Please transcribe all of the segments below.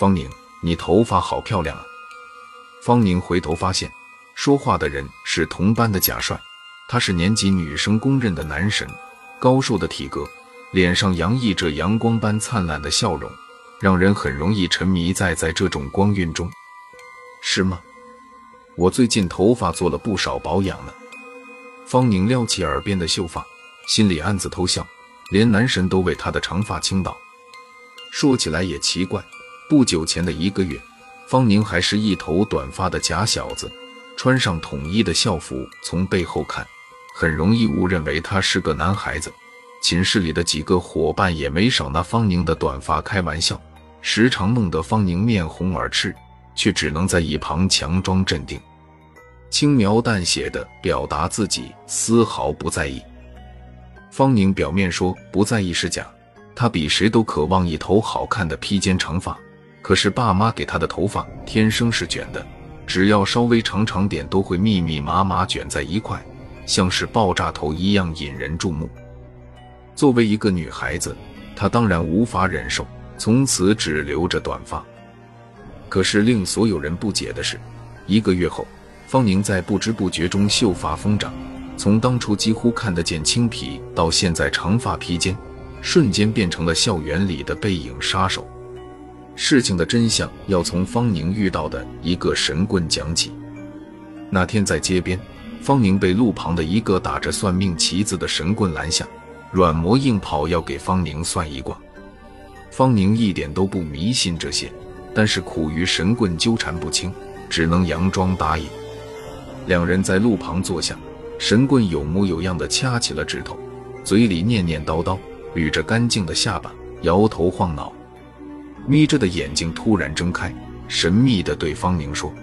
方宁，你头发好漂亮啊！方宁回头发现，说话的人是同班的贾帅，他是年级女生公认的男神，高瘦的体格，脸上洋溢着阳光般灿烂的笑容，让人很容易沉迷在在这种光晕中，是吗？我最近头发做了不少保养呢。方宁撩起耳边的秀发，心里暗自偷笑，连男神都为她的长发倾倒。说起来也奇怪，不久前的一个月，方宁还是一头短发的假小子，穿上统一的校服，从背后看，很容易误认为他是个男孩子。寝室里的几个伙伴也没少拿方宁的短发开玩笑，时常弄得方宁面红耳赤，却只能在一旁强装镇定，轻描淡写的表达自己丝毫不在意。方宁表面说不在意是假。他比谁都渴望一头好看的披肩长发，可是爸妈给他的头发天生是卷的，只要稍微长长点都会密密麻麻卷在一块，像是爆炸头一样引人注目。作为一个女孩子，她当然无法忍受，从此只留着短发。可是令所有人不解的是，一个月后，方宁在不知不觉中秀发疯长，从当初几乎看得见青皮，到现在长发披肩。瞬间变成了校园里的背影杀手。事情的真相要从方宁遇到的一个神棍讲起。那天在街边，方宁被路旁的一个打着算命旗子的神棍拦下，软磨硬泡要给方宁算一卦。方宁一点都不迷信这些，但是苦于神棍纠缠不清，只能佯装答应。两人在路旁坐下，神棍有模有样的掐起了指头，嘴里念念叨叨。捋着干净的下巴，摇头晃脑，眯着的眼睛突然睁开，神秘地对方宁说：“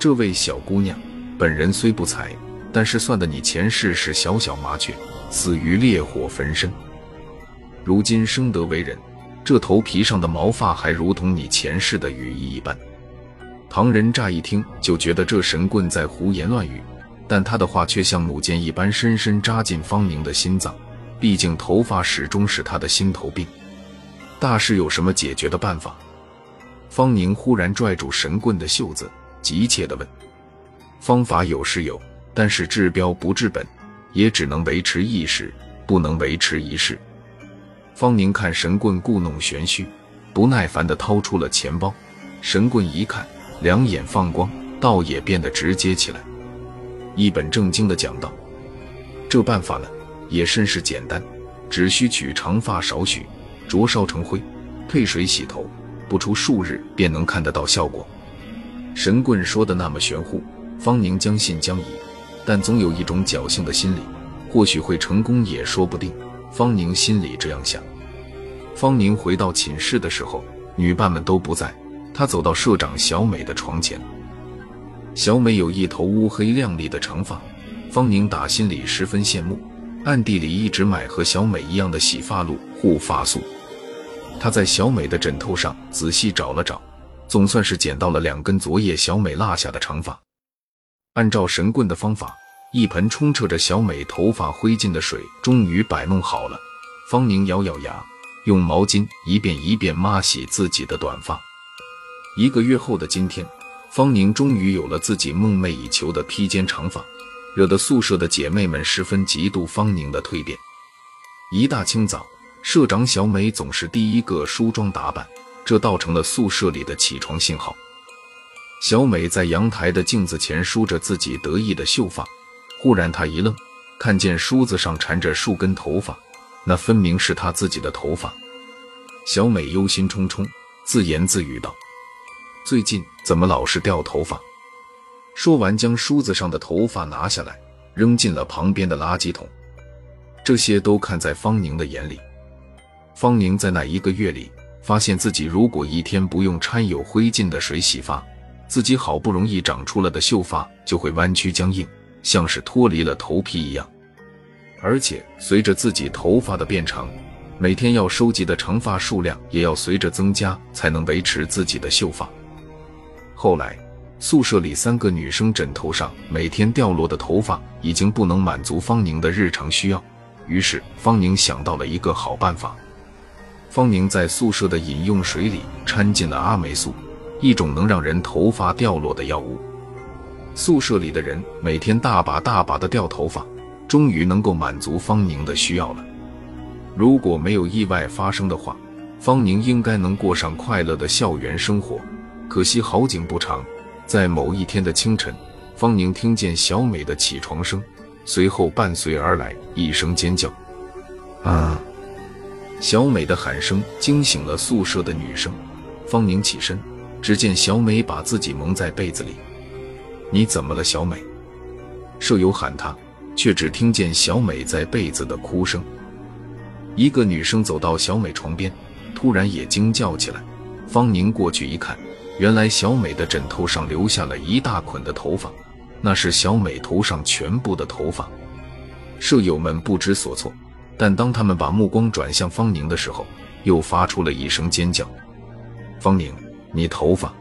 这位小姑娘，本人虽不才，但是算得你前世是小小麻雀，死于烈火焚身。如今生得为人，这头皮上的毛发还如同你前世的羽翼一般。”旁人乍一听就觉得这神棍在胡言乱语，但他的话却像弩箭一般，深深扎进方宁的心脏。毕竟头发始终是他的心头病，大师有什么解决的办法？方宁忽然拽住神棍的袖子，急切地问：“方法有是有，但是治标不治本，也只能维持一时，不能维持一世。”方宁看神棍故弄玄虚，不耐烦地掏出了钱包。神棍一看，两眼放光，倒也变得直接起来，一本正经地讲道：“这办法呢？”也甚是简单，只需取长发少许，灼烧成灰，配水洗头，不出数日便能看得到效果。神棍说的那么玄乎，方宁将信将疑，但总有一种侥幸的心理，或许会成功也说不定。方宁心里这样想。方宁回到寝室的时候，女伴们都不在，他走到社长小美的床前。小美有一头乌黑亮丽的长发，方宁打心里十分羡慕。暗地里一直买和小美一样的洗发露、护发素。他在小美的枕头上仔细找了找，总算是捡到了两根昨夜小美落下的长发。按照神棍的方法，一盆冲澈着小美头发灰烬的水终于摆弄好了。方宁咬咬牙，用毛巾一遍一遍抹洗自己的短发。一个月后的今天，方宁终于有了自己梦寐以求的披肩长发。惹得宿舍的姐妹们十分嫉妒方宁的蜕变。一大清早，社长小美总是第一个梳妆打扮，这倒成了宿舍里的起床信号。小美在阳台的镜子前梳着自己得意的秀发，忽然她一愣，看见梳子上缠着数根头发，那分明是她自己的头发。小美忧心忡忡，自言自语道：“最近怎么老是掉头发？”说完，将梳子上的头发拿下来，扔进了旁边的垃圾桶。这些都看在方宁的眼里。方宁在那一个月里，发现自己如果一天不用掺有灰烬的水洗发，自己好不容易长出了的秀发就会弯曲僵硬，像是脱离了头皮一样。而且随着自己头发的变长，每天要收集的长发数量也要随着增加，才能维持自己的秀发。后来。宿舍里三个女生枕头上每天掉落的头发已经不能满足方宁的日常需要，于是方宁想到了一个好办法。方宁在宿舍的饮用水里掺进了阿霉素，一种能让人头发掉落的药物。宿舍里的人每天大把大把的掉头发，终于能够满足方宁的需要了。如果没有意外发生的话，方宁应该能过上快乐的校园生活。可惜好景不长，在某一天的清晨，方宁听见小美的起床声，随后伴随而来一声尖叫。啊！小美的喊声惊醒了宿舍的女生。方宁起身，只见小美把自己蒙在被子里。你怎么了，小美？舍友喊她，却只听见小美在被子的哭声。一个女生走到小美床边，突然也惊叫起来。方宁过去一看，原来小美的枕头上留下了一大捆的头发，那是小美头上全部的头发。舍友们不知所措，但当他们把目光转向方宁的时候，又发出了一声尖叫：“方宁，你头发！”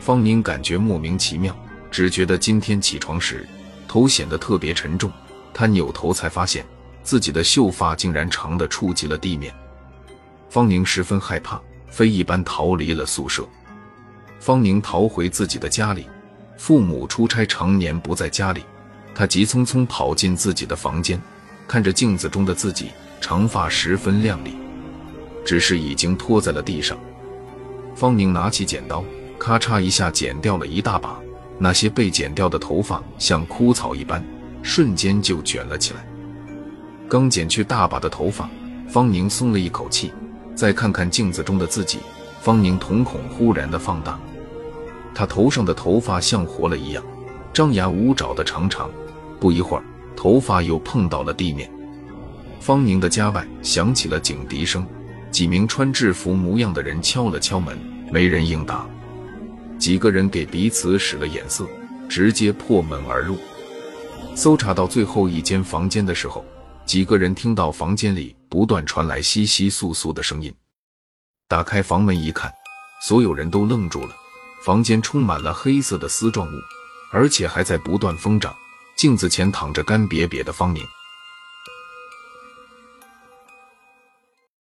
方宁感觉莫名其妙，只觉得今天起床时头显得特别沉重。他扭头才发现。自己的秀发竟然长的触及了地面，方宁十分害怕，飞一般逃离了宿舍。方宁逃回自己的家里，父母出差常年不在家里，他急匆匆跑进自己的房间，看着镜子中的自己，长发十分靓丽，只是已经拖在了地上。方宁拿起剪刀，咔嚓一下剪掉了一大把，那些被剪掉的头发像枯草一般，瞬间就卷了起来。刚剪去大把的头发，方宁松了一口气。再看看镜子中的自己，方宁瞳孔忽然的放大。他头上的头发像活了一样，张牙舞爪的长长。不一会儿，头发又碰到了地面。方宁的家外响起了警笛声，几名穿制服模样的人敲了敲门，没人应答。几个人给彼此使了眼色，直接破门而入。搜查到最后一间房间的时候。几个人听到房间里不断传来窸窸窣窣的声音，打开房门一看，所有人都愣住了。房间充满了黑色的丝状物，而且还在不断疯长。镜子前躺着干瘪瘪的方宁。